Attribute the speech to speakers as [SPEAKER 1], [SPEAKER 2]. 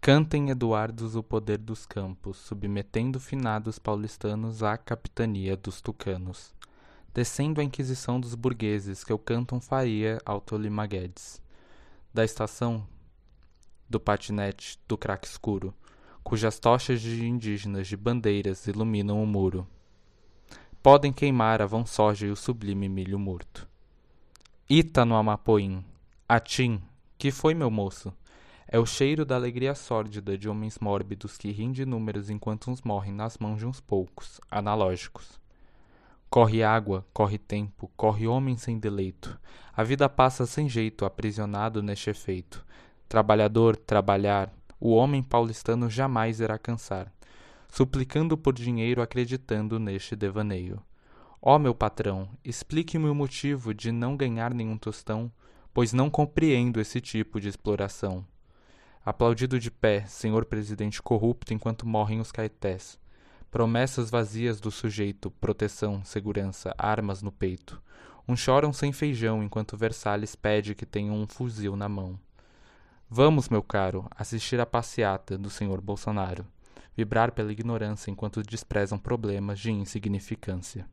[SPEAKER 1] Cantem Eduardos o poder dos campos, submetendo finados paulistanos à capitania dos tucanos. Descendo a inquisição dos burgueses, que eu cantam faria ao Tolima Guedes. Da estação do patinete do craque escuro, cujas tochas de indígenas de bandeiras iluminam o muro. Podem queimar a vão soja e o sublime milho morto. Ita no Amapoim, Atim, que foi meu moço? É o cheiro da alegria sórdida de homens mórbidos que riem de números enquanto uns morrem nas mãos de uns poucos, analógicos. Corre água, corre tempo, corre homem sem deleito. A vida passa sem jeito, aprisionado neste efeito. Trabalhador, trabalhar, o homem paulistano jamais irá cansar, suplicando por dinheiro, acreditando neste devaneio. Ó oh, meu patrão, explique-me o motivo de não ganhar nenhum tostão, pois não compreendo esse tipo de exploração. Aplaudido de pé, senhor presidente corrupto enquanto morrem os caetés. Promessas vazias do sujeito, proteção, segurança, armas no peito. Uns choram sem feijão enquanto Versalhes pede que tenham um fuzil na mão. Vamos, meu caro, assistir à passeata do senhor Bolsonaro. Vibrar pela ignorância enquanto desprezam problemas de insignificância.